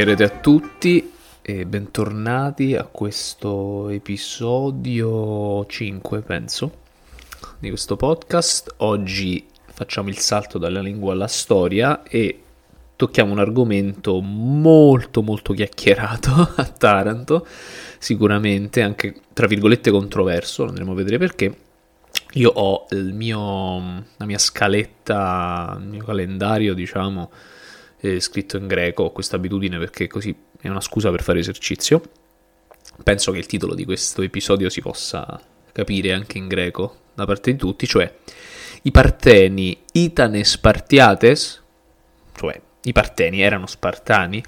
Chiacchierate a tutti e bentornati a questo episodio 5, penso, di questo podcast. Oggi facciamo il salto dalla lingua alla storia e tocchiamo un argomento molto molto chiacchierato a Taranto, sicuramente anche tra virgolette controverso, andremo a vedere perché. Io ho mio, la mia scaletta, il mio calendario, diciamo, eh, scritto in greco, ho questa abitudine perché così è una scusa per fare esercizio. Penso che il titolo di questo episodio si possa capire anche in greco da parte di tutti, cioè i Parteni Itane Spartiates, cioè i Parteni erano spartani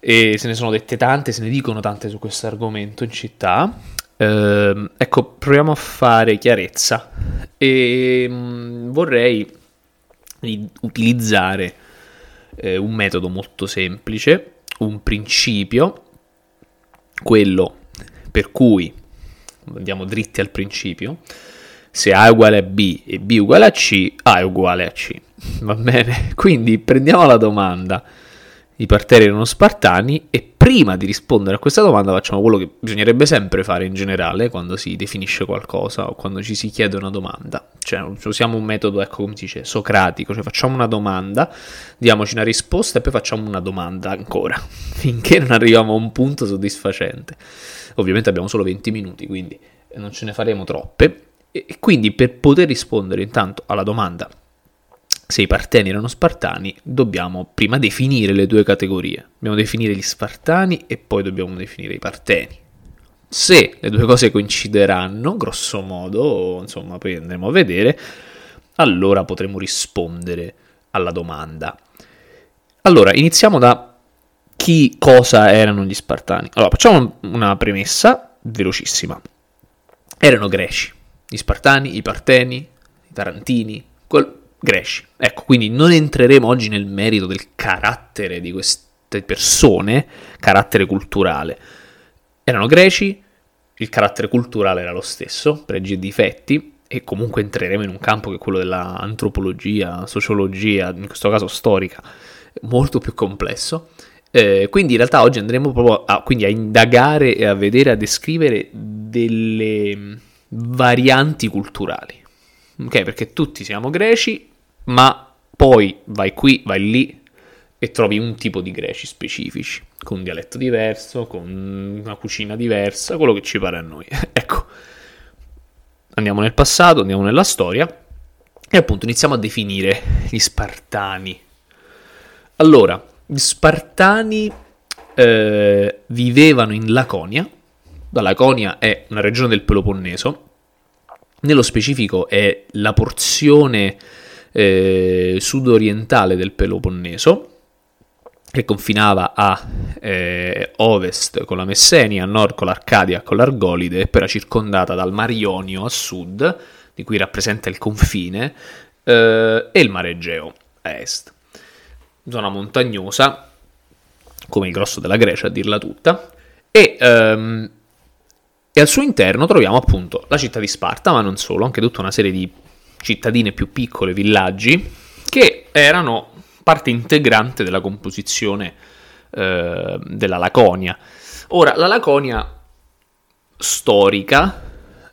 e se ne sono dette tante, se ne dicono tante su questo argomento in città. Eh, ecco, proviamo a fare chiarezza e mh, mm, vorrei utilizzare eh, un metodo molto semplice, un principio, quello per cui andiamo dritti al principio, se A è uguale a B e B è uguale a C, A è uguale a C. Va bene? Quindi prendiamo la domanda. I parteri erano spartani e prima di rispondere a questa domanda facciamo quello che bisognerebbe sempre fare in generale quando si definisce qualcosa o quando ci si chiede una domanda. Cioè usiamo un metodo, ecco come si dice, socratico, cioè facciamo una domanda, diamoci una risposta e poi facciamo una domanda ancora, finché non arriviamo a un punto soddisfacente. Ovviamente abbiamo solo 20 minuti, quindi non ce ne faremo troppe. E quindi per poter rispondere intanto alla domanda se i parteni erano spartani, dobbiamo prima definire le due categorie. Dobbiamo definire gli spartani e poi dobbiamo definire i parteni. Se le due cose coincideranno, grosso modo, insomma, poi andremo a vedere, allora potremo rispondere alla domanda. Allora, iniziamo da chi cosa erano gli spartani. Allora, facciamo una premessa velocissima. Erano greci, gli spartani, i parteni, i tarantini, quel greci. Ecco, quindi non entreremo oggi nel merito del carattere di queste persone, carattere culturale. Erano greci, il carattere culturale era lo stesso, pregi e difetti, e comunque entreremo in un campo che è quello dell'antropologia, sociologia, in questo caso storica, molto più complesso. Eh, quindi in realtà oggi andremo proprio a, a indagare e a vedere, a descrivere delle varianti culturali. Ok, perché tutti siamo greci, ma poi vai qui, vai lì e trovi un tipo di greci specifici, con un dialetto diverso, con una cucina diversa, quello che ci pare a noi. ecco, andiamo nel passato, andiamo nella storia e appunto iniziamo a definire gli Spartani. Allora, gli Spartani eh, vivevano in Laconia, la Laconia è una regione del Peloponneso, nello specifico è la porzione eh, sudorientale del Peloponneso, che confinava a eh, ovest con la Messenia, a nord con l'Arcadia, con l'Argolide, e poi era circondata dal Mar Ionio a sud, di cui rappresenta il confine, eh, e il Mare Egeo a est. Zona montagnosa, come il grosso della Grecia, a dirla tutta, e, ehm, e al suo interno troviamo appunto la città di Sparta, ma non solo, anche tutta una serie di cittadine più piccole, villaggi, che erano parte integrante della composizione eh, della Laconia. Ora, la Laconia storica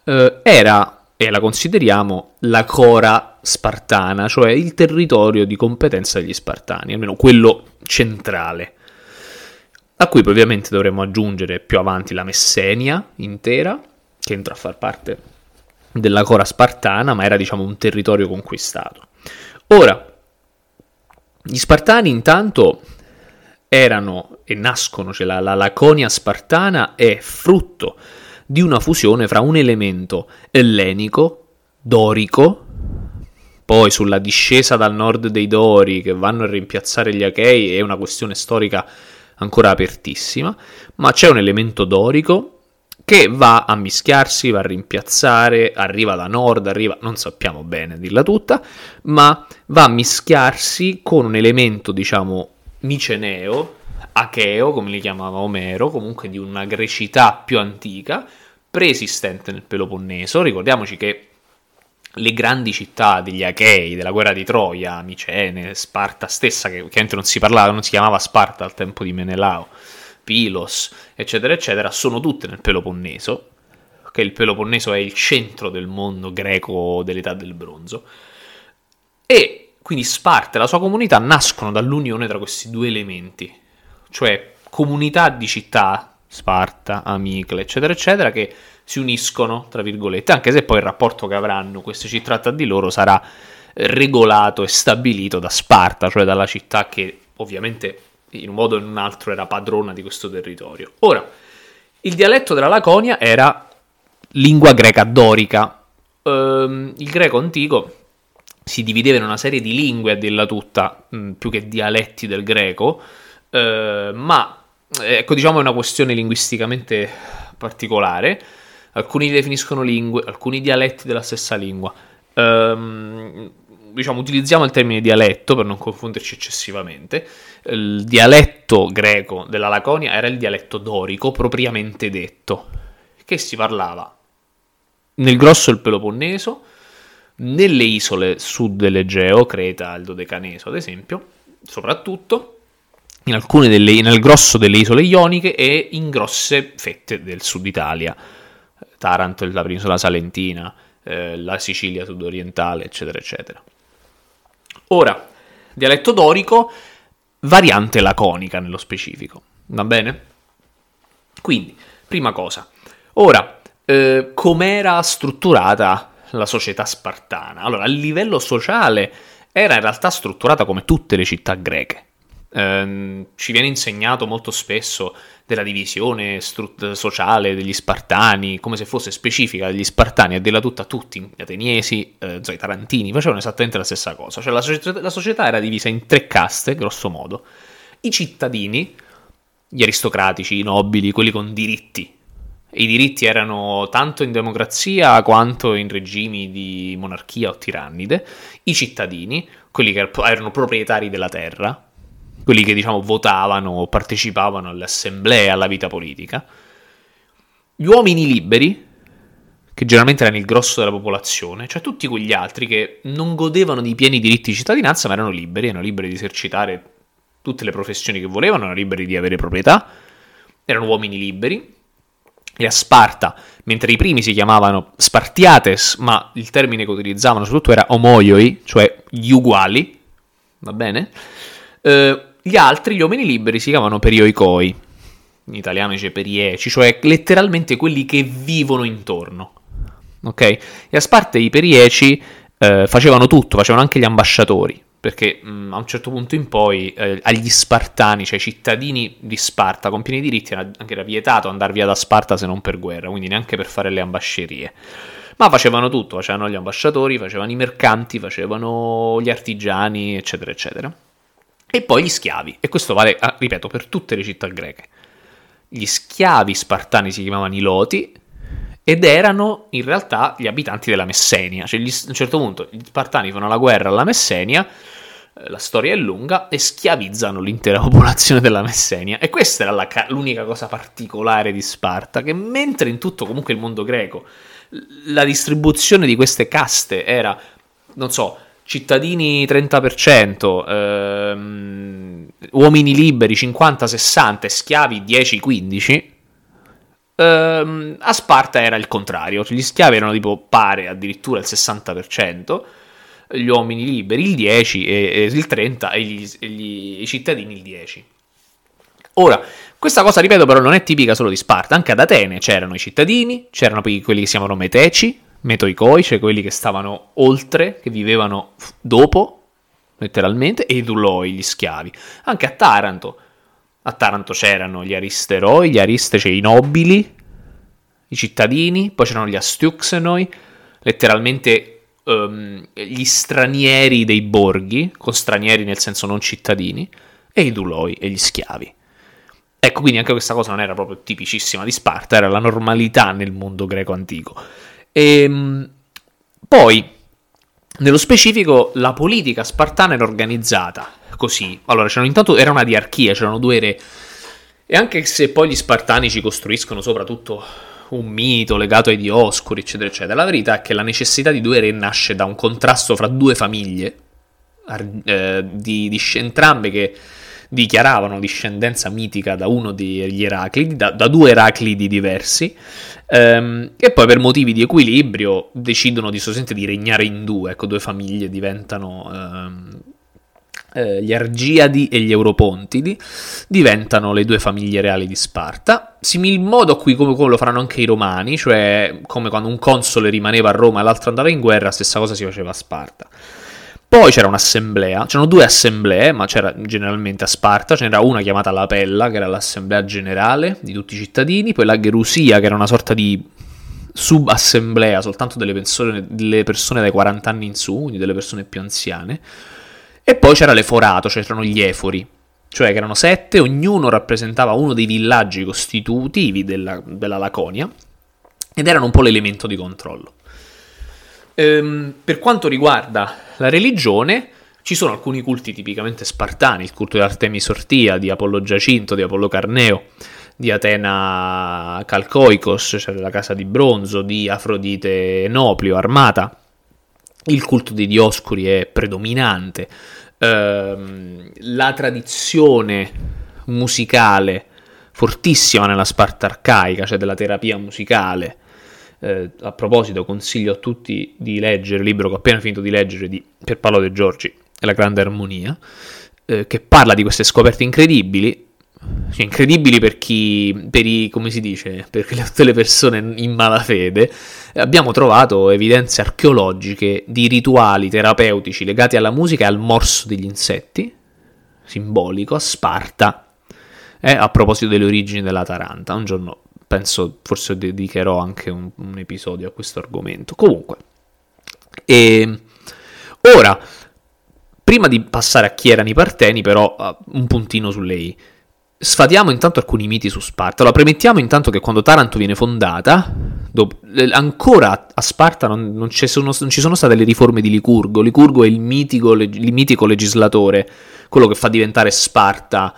eh, era, e la consideriamo, la Cora spartana, cioè il territorio di competenza degli spartani, almeno quello centrale. A cui ovviamente dovremmo aggiungere più avanti la Messenia intera, che entra a far parte della Cora spartana, ma era diciamo un territorio conquistato. Ora, gli Spartani intanto erano e nascono, cioè la, la Laconia spartana è frutto di una fusione fra un elemento ellenico, dorico, poi sulla discesa dal nord dei Dori che vanno a rimpiazzare gli Achei è una questione storica ancora apertissima, ma c'è un elemento dorico che va a mischiarsi, va a rimpiazzare, arriva da nord, arriva, non sappiamo bene dirla tutta, ma va a mischiarsi con un elemento, diciamo, miceneo, acheo, come li chiamava Omero, comunque di una grecità più antica, preesistente nel Peloponneso. Ricordiamoci che le grandi città degli Achei, della guerra di Troia, Micene, Sparta stessa, che ovviamente non si parlava, non si chiamava Sparta al tempo di Menelao, Pilos, eccetera, eccetera, sono tutte nel Peloponneso, che il Peloponneso è il centro del mondo greco dell'età del bronzo. E quindi Sparta e la sua comunità nascono dall'unione tra questi due elementi, cioè comunità di città, Sparta, Amicle, eccetera, eccetera, che si uniscono, tra virgolette, anche se poi il rapporto che avranno queste città tra di loro sarà regolato e stabilito da Sparta, cioè dalla città che ovviamente in un modo o in un altro era padrona di questo territorio. Ora, il dialetto della Laconia era lingua greca dorica. Ehm, il greco antico si divideva in una serie di lingue a dirla tutta, mh, mm, più che dialetti del greco, eh, ma ecco diciamo è una questione linguisticamente particolare. Alcuni definiscono lingue, alcuni dialetti della stessa lingua. Ehm, diciamo, utilizziamo il termine dialetto per non confonderci eccessivamente. Il dialetto greco della Laconia era il dialetto dorico propriamente detto, che si parlava nel grosso del Peloponneso, nelle isole sud dell'Egeo, Creta, il Dodecaneso ad esempio, soprattutto, in alcune delle, nel grosso delle isole ioniche e in grosse fette del sud Italia, Taranto la penisola salentina, eh, la Sicilia sudorientale, eccetera, eccetera. Ora, dialetto dorico, variante laconica nello specifico, va bene? Quindi, prima cosa. Ora, eh, com'era strutturata la società spartana? Allora, a livello sociale era in realtà strutturata come tutte le città greche. Eh, ci viene insegnato molto spesso della divisione strut- sociale degli Spartani, come se fosse specifica degli Spartani, a dirla tutta tutti, gli Ateniesi, eh, i Tarantini, facevano esattamente la stessa cosa. Cioè la, società, la società era divisa in tre caste, grosso modo. I cittadini, gli aristocratici, i nobili, quelli con diritti, i diritti erano tanto in democrazia quanto in regimi di monarchia o tirannide, i cittadini, quelli che erano proprietari della terra, quelli che diciamo votavano o partecipavano alle assemblee, alla vita politica, gli uomini liberi, che generalmente erano il grosso della popolazione, cioè tutti quegli altri che non godevano di pieni diritti di cittadinanza ma erano liberi, erano liberi di esercitare tutte le professioni che volevano, erano liberi di avere proprietà, erano uomini liberi, e a Sparta, mentre i primi si chiamavano Spartiates, ma il termine che utilizzavano soprattutto era omoioi, cioè gli uguali, va bene? Eh, gli altri, gli uomini liberi, si chiamano perioicoi, in italiano dice perieci, cioè letteralmente quelli che vivono intorno, ok? E a Sparta i perieci eh, facevano tutto, facevano anche gli ambasciatori, perché mh, mm, a un certo punto in poi eh, agli Spartani, cioè ai cittadini di Sparta con pieni diritti, era, anche era vietato andare via da Sparta se non per guerra, quindi neanche per fare le ambascerie. Ma facevano tutto, facevano gli ambasciatori, facevano i mercanti, facevano gli artigiani, eccetera, eccetera. E poi gli schiavi, e questo vale, ah, ripeto, per tutte le città greche. Gli schiavi spartani si chiamavano i Loti, ed erano in realtà gli abitanti della Messenia. Cioè, gli, a un certo punto gli Spartani fanno la guerra alla Messenia, eh, la storia è lunga, e schiavizzano l'intera popolazione della Messenia. E questa era la, l'unica cosa particolare di Sparta, che mentre in tutto comunque il mondo greco la distribuzione di queste caste era, non so, cittadini 30%, ehm, uomini liberi 50-60, schiavi 10-15, ehm, a Sparta era il contrario, cioè gli schiavi erano tipo pare addirittura il 60%, gli uomini liberi il 10% e, e il 30% e, gli, e gli, i cittadini il 10%. Ora, questa cosa, ripeto, però non è tipica solo di Sparta, anche ad Atene c'erano i cittadini, c'erano quelli che si chiamano meteci, metoicoi, cioè quelli che stavano oltre, che vivevano dopo, letteralmente, e i duloi, gli schiavi. Anche a Taranto a Taranto c'erano gli aristeroi, gli aristeci, i nobili, i cittadini, poi c'erano gli astiuxenoi, letteralmente um, gli stranieri dei borghi, con stranieri nel senso non cittadini, e i duloi e gli schiavi. Ecco, quindi anche questa cosa non era proprio tipicissima di Sparta, era la normalità nel mondo greco antico. E ehm, poi, nello specifico, la politica spartana era organizzata così. Allora, c'erano intanto era una diarchia, c'erano due re. E anche se poi gli spartani ci costruiscono soprattutto un mito legato ai Dioscuri, eccetera, eccetera. La verità è che la necessità di due re nasce da un contrasto fra due famiglie, eh, di, di entrambe che dichiaravano discendenza mitica da uno degli Eraclidi, da, da due Eraclidi diversi, ehm, e poi per motivi di equilibrio decidono di sostanzialmente di regnare in due, ecco, due famiglie diventano ehm, eh, gli Argiadi e gli Europontidi diventano le due famiglie reali di Sparta, simil modo a cui come, come, lo faranno anche i Romani, cioè come quando un console rimaneva a Roma e l'altro andava in guerra, stessa cosa si faceva a Sparta. Poi c'era un'assemblea, c'erano due assemblee, ma c'era generalmente a Sparta, ce n'era una chiamata La Pella, che era l'assemblea generale di tutti i cittadini, poi la Gerusia, che era una sorta di subassemblea soltanto delle persone, delle persone dai 40 anni in su, quindi delle persone più anziane, e poi c'era l'Eforato, cioè c'erano gli Efori, cioè che erano sette, ognuno rappresentava uno dei villaggi costitutivi della, della Laconia, ed erano un po' l'elemento di controllo. Ehm, per quanto riguarda la religione, ci sono alcuni culti tipicamente spartani, il culto di Artemis Ortia, di Apollo Giacinto, di Apollo Carneo, di Atena Calcoicos, cioè la casa di bronzo, di Afrodite Noplio, armata. Il culto dei Dioscuri è predominante. Ehm, la tradizione musicale fortissima nella Sparta arcaica, cioè della terapia musicale, eh, a proposito, consiglio a tutti di leggere il libro che ho appena finito di leggere di Pierpaolo De Giorgi, La grande armonia, eh, che parla di queste scoperte incredibili. Cioè, incredibili per chi, per i, come si dice, per tutte le persone in malafede, abbiamo trovato evidenze archeologiche di rituali terapeutici legati alla musica e al morso degli insetti, simbolico, a Sparta, eh, a proposito delle origini della Taranta. Un giorno penso forse dedicherò anche un, un episodio a questo argomento. Comunque, e ora, prima di passare a chi erano i Parteni, però un puntino su lei. Sfatiamo intanto alcuni miti su Sparta. Allora, premettiamo intanto che quando Taranto viene fondata, dopo, ancora a Sparta non, non, sono, non, ci sono state le riforme di Licurgo. Licurgo è il mitico, il mitico legislatore, quello che fa diventare Sparta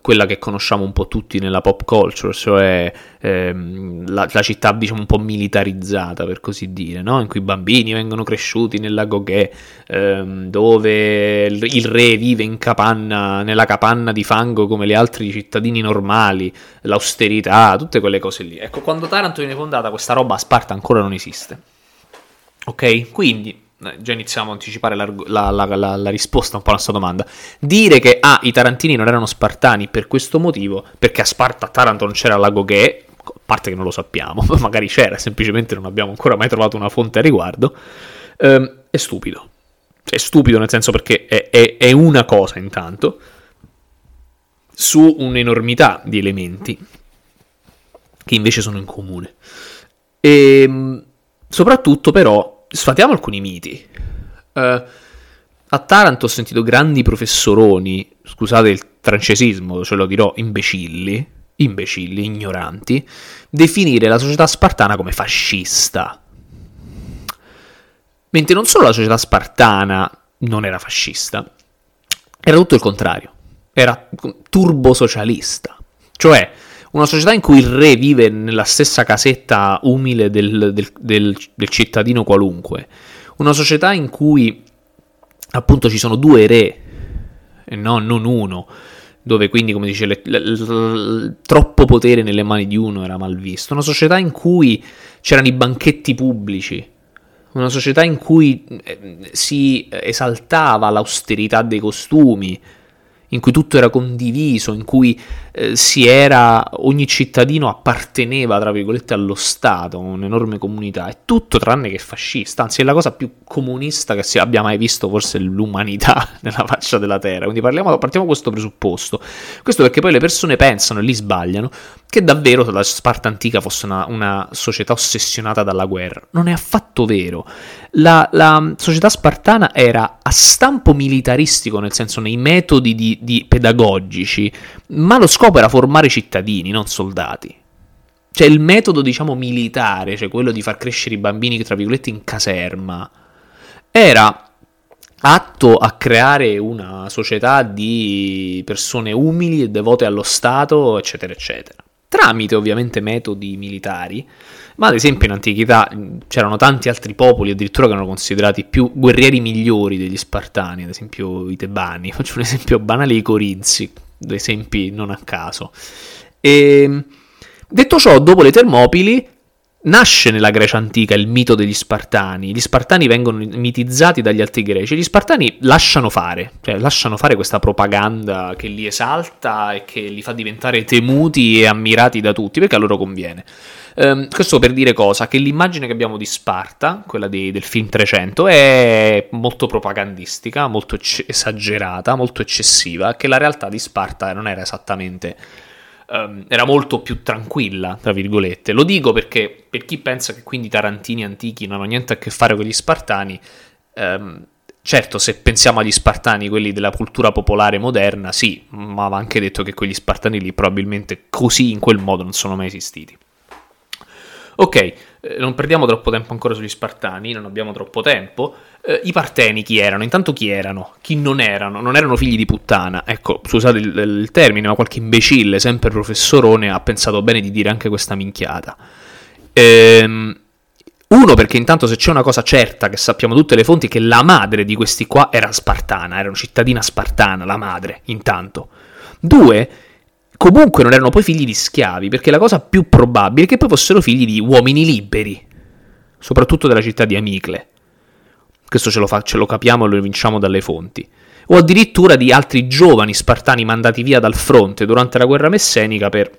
quella che conosciamo un po' tutti nella pop culture, cioè ehm, la, la, città diciamo un po' militarizzata per così dire, no? in cui i bambini vengono cresciuti nella Goghe, ehm, dove il, re vive in capanna, nella capanna di fango come gli altri cittadini normali, l'austerità, tutte quelle cose lì. Ecco, quando Taranto viene fondata questa roba a Sparta ancora non esiste. Ok? Quindi già iniziamo a anticipare la, la, la, la, risposta un po' alla sua domanda. Dire che ah, i tarantini non erano spartani per questo motivo, perché a Sparta a Taranto non c'era lago Ghe, a parte che non lo sappiamo, magari c'era, semplicemente non abbiamo ancora mai trovato una fonte a riguardo, ehm, è stupido. È stupido nel senso perché è, è, è una cosa intanto su un'enormità di elementi che invece sono in comune. E ehm, soprattutto però sfatiamo alcuni miti. Uh, a Taranto ho sentito grandi professoroni, scusate il francesismo, ce lo dirò, imbecilli, imbecilli, ignoranti, definire la società spartana come fascista. Mentre non solo la società spartana non era fascista, era tutto il contrario, era turbosocialista. Cioè, una società in cui il re vive nella stessa casetta umile del, del, del, del cittadino qualunque, una società in cui appunto ci sono due re e no, non uno, dove quindi, come dice, le, le, le, troppo potere nelle mani di uno era mal visto. Una società in cui c'erano i banchetti pubblici, una società in cui eh, si esaltava l'austerità dei costumi, in cui tutto era condiviso, in cui eh, si era, ogni cittadino apparteneva, tra virgolette, allo Stato, un'enorme comunità, è tutto tranne che fascista, anzi è la cosa più comunista che si abbia mai visto forse l'umanità nella faccia della Terra, quindi parliamo, partiamo da questo presupposto, questo perché poi le persone pensano, e lì sbagliano, che davvero la Sparta antica fosse una, una società ossessionata dalla guerra, non è affatto vero, la, la, società spartana era a stampo militaristico, nel senso nei metodi di, di pedagogici, ma lo scopo era formare cittadini, non soldati. Cioè il metodo, diciamo, militare, cioè quello di far crescere i bambini, tra virgolette, in caserma, era atto a creare una società di persone umili e devote allo Stato, eccetera, eccetera. tramite ovviamente metodi militari, ma ad esempio in antichità c'erano tanti altri popoli addirittura che erano considerati più guerrieri migliori degli Spartani, ad esempio i Tebani, faccio un esempio banale, i Corinzi, esempi non a caso. E, detto ciò, dopo le Termopili Nasce nella Grecia antica il mito degli Spartani, gli Spartani vengono mitizzati dagli altri greci, gli Spartani lasciano fare, cioè lasciano fare questa propaganda che li esalta e che li fa diventare temuti e ammirati da tutti, perché a loro conviene. Um, questo per dire cosa? Che l'immagine che abbiamo di Sparta, quella di, del film 300, è molto propagandistica, molto esagerata, molto eccessiva, che la realtà di Sparta non era esattamente um, era molto più tranquilla, tra virgolette. Lo dico perché per chi pensa che quindi i tarantini antichi non hanno niente a che fare con gli spartani, um, certo se pensiamo agli spartani, quelli della cultura popolare moderna, sì, ma va anche detto che quegli spartani lì probabilmente così in quel modo non sono mai esistiti. Ok, eh, non perdiamo troppo tempo ancora sugli Spartani, non abbiamo troppo tempo. Eh, I Parteni chi erano? Intanto chi erano? Chi non erano? Non erano figli di puttana. Ecco, scusate il, il termine, ma qualche imbecille, sempre professorone, ha pensato bene di dire anche questa minchiata. Ehm, uno, perché intanto se c'è una cosa certa che sappiamo tutte le fonti, è che la madre di questi qua era spartana, era una cittadina spartana, la madre, intanto. Due, comunque non erano poi figli di schiavi, perché la cosa più probabile è che poi fossero figli di uomini liberi, soprattutto della città di Amicle. Questo ce lo, fa, ce lo capiamo e lo evinciamo dalle fonti. O addirittura di altri giovani spartani mandati via dal fronte durante la guerra messenica per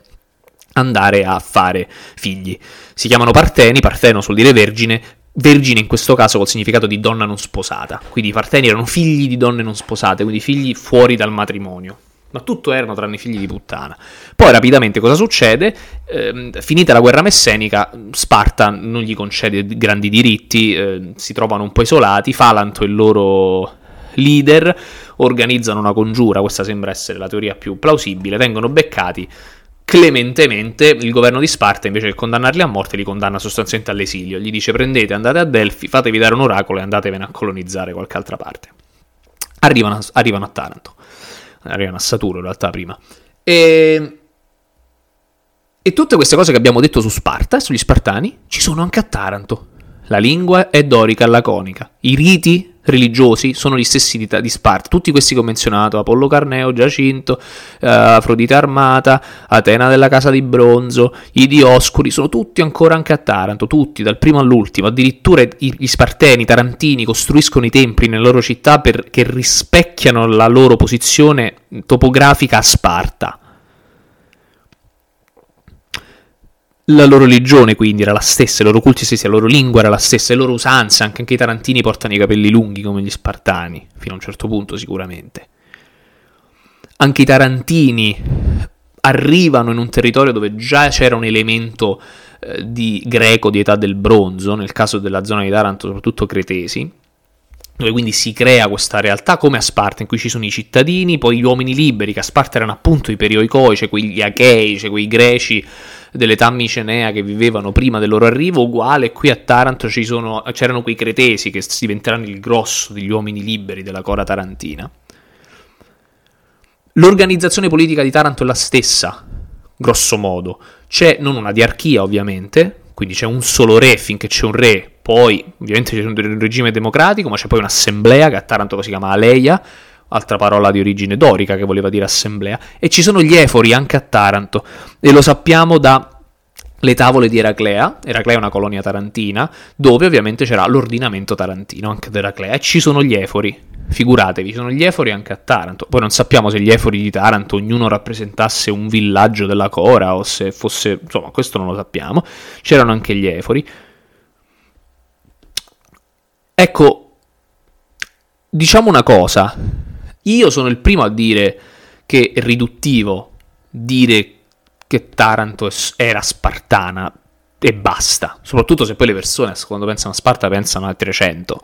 andare a fare figli. Si chiamano Parteni, Parteno vuol dire vergine, vergine in questo caso col significato di donna non sposata. Quindi i Parteni erano figli di donne non sposate, quindi figli fuori dal matrimonio ma tutto erano tranne figli di puttana. Poi rapidamente cosa succede? Eh, finita la guerra messenica, Sparta non gli concede grandi diritti, eh, si trovano un po' isolati, Falanto e il loro leader organizzano una congiura, questa sembra essere la teoria più plausibile, vengono beccati, clementemente il governo di Sparta invece che condannarli a morte li condanna sostanzialmente all'esilio, gli dice prendete, andate a Delfi, fatevi dare un oracolo e andatevene a colonizzare qualche altra parte. Arrivano, arrivano a Taranto arrivano a Saturno in realtà prima. E, e tutte queste cose che abbiamo detto su Sparta sugli Spartani ci sono anche a Taranto. La lingua è dorica laconica. I riti religiosi sono gli stessi di, di Sparta, tutti questi che ho menzionato, Apollo Carneo, Giacinto, eh, Afrodite Armata, Atena della Casa di Bronzo, i Dioscuri, sono tutti ancora anche a Taranto, tutti, dal primo all'ultimo, addirittura gli Sparteni, i Tarantini costruiscono i templi nelle loro città perché rispecchiano la loro posizione topografica a Sparta. La loro religione quindi era la stessa, i loro culti stessi, la loro lingua era la stessa, le loro usanze, anche, anche i tarantini portano i capelli lunghi come gli spartani, fino a un certo punto sicuramente. Anche i tarantini arrivano in un territorio dove già c'era un elemento eh, di greco di età del bronzo, nel caso della zona di Taranto soprattutto cretesi, dove quindi si crea questa realtà come a Sparta, in cui ci sono i cittadini, poi gli uomini liberi, che a Sparta erano appunto i perioicoi, cioè quegli achei, cioè quei greci dell'età micenea che vivevano prima del loro arrivo, uguale qui a Taranto sono, c'erano quei cretesi che diventeranno il grosso degli uomini liberi della cora tarantina. L'organizzazione politica di Taranto è la stessa, grosso modo. C'è non una diarchia, ovviamente, quindi c'è un solo re finché c'è un re, poi ovviamente c'è un regime democratico, ma c'è poi un'assemblea che a Taranto si chiama Aleia, altra parola di origine dorica che voleva dire assemblea, e ci sono gli efori anche a Taranto, e lo sappiamo da le tavole di Eraclea, Eraclea è una colonia tarantina, dove ovviamente c'era l'ordinamento tarantino anche ad Eraclea, e ci sono gli efori, figuratevi, ci sono gli efori anche a Taranto, poi non sappiamo se gli efori di Taranto ognuno rappresentasse un villaggio della Cora o se fosse, insomma questo non lo sappiamo, c'erano anche gli efori. Ecco, diciamo una cosa, io sono il primo a dire che è riduttivo dire che Taranto era spartana e basta, soprattutto se poi le persone quando pensano a Sparta pensano a 300.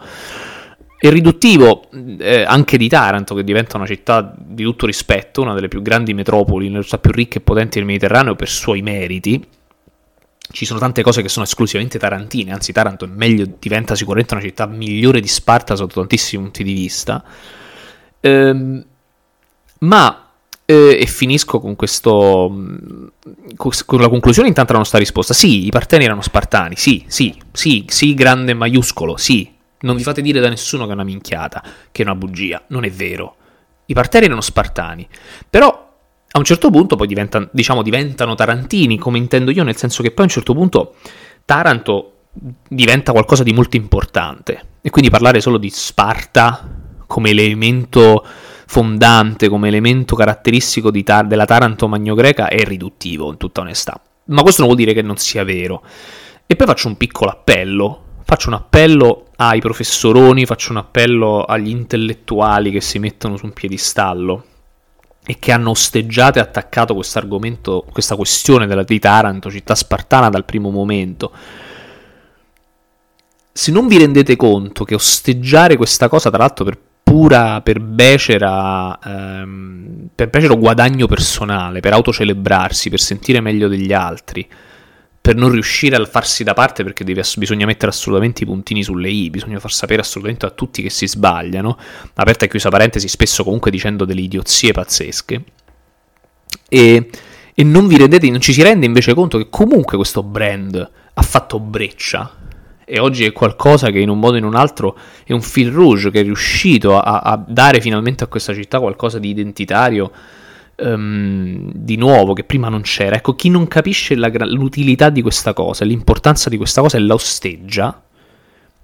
È riduttivo eh, anche di Taranto, che diventa una città di tutto rispetto, una delle più grandi metropoli, una delle città più ricche e potenti del Mediterraneo per suoi meriti. Ci sono tante cose che sono esclusivamente tarantine, anzi Taranto è meglio, diventa sicuramente una città migliore di Sparta sotto tantissimi punti di vista. Ehm, ma eh, e finisco con questo. Mm, con la conclusione intanto della nostra risposta. Sì, i Parteni erano spartani. Sì, sì, sì, sì, grande maiuscolo. Sì. Non vi fate dire da nessuno che è una minchiata, che è una bugia. Non è vero. I Parteni erano spartani. Però a un certo punto poi diventano, diciamo, diventano tarantini, come intendo io, nel senso che poi a un certo punto Taranto diventa qualcosa di molto importante. E quindi parlare solo di Sparta come elemento fondante, come elemento caratteristico tar- della Taranto magno-greca è riduttivo, in tutta onestà. Ma questo non vuol dire che non sia vero. E poi faccio un piccolo appello. Faccio un appello ai professoroni, faccio un appello agli intellettuali che si mettono su un piedistallo e che hanno osteggiato e attaccato questo argomento, questa questione della, di Taranto, città spartana, dal primo momento. Se non vi rendete conto che osteggiare questa cosa, tra l'altro per pura, per becera, ehm, per becero guadagno personale, per autocelebrarsi, per sentire meglio degli altri, per non riuscire a farsi da parte perché deve, bisogna mettere assolutamente i puntini sulle i, bisogna far sapere assolutamente a tutti che si sbagliano, aperta e chiusa parentesi, spesso comunque dicendo delle idiozie pazzesche, e, e non rendete, non ci si rende invece conto che comunque questo brand ha fatto breccia, e oggi è qualcosa che in un modo o in un altro è un fil rouge che è riuscito a, a dare finalmente a questa città qualcosa di identitario um, di nuovo che prima non c'era. Ecco, chi non capisce la, l'utilità di questa cosa, l'importanza di questa cosa e la osteggia,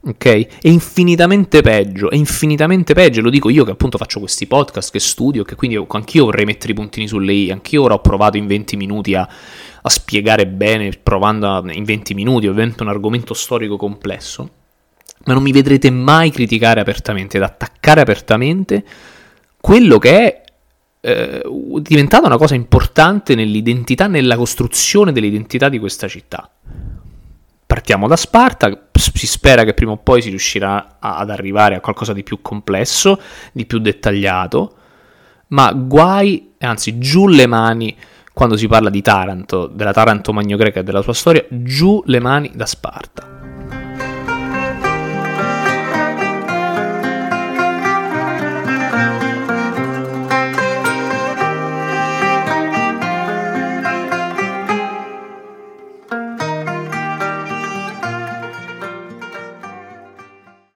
ok? È infinitamente peggio, è infinitamente peggio, lo dico io che appunto faccio questi podcast, che studio, che quindi anch'io vorrei mettere i puntini sulle i, anch'io ora ho provato in 20 minuti a, a spiegare bene, provando a, in 20 minuti, ovviamente un argomento storico complesso, ma non mi vedrete mai criticare apertamente ed attaccare apertamente quello che è eh, diventata una cosa importante nell'identità, nella costruzione dell'identità di questa città. Partiamo da Sparta, si spera che prima o poi si riuscirà ad arrivare a qualcosa di più complesso, di più dettagliato, ma guai, anzi giù le mani quando si parla di Taranto, della Taranto Magno Greca e della sua storia, giù le mani da Sparta.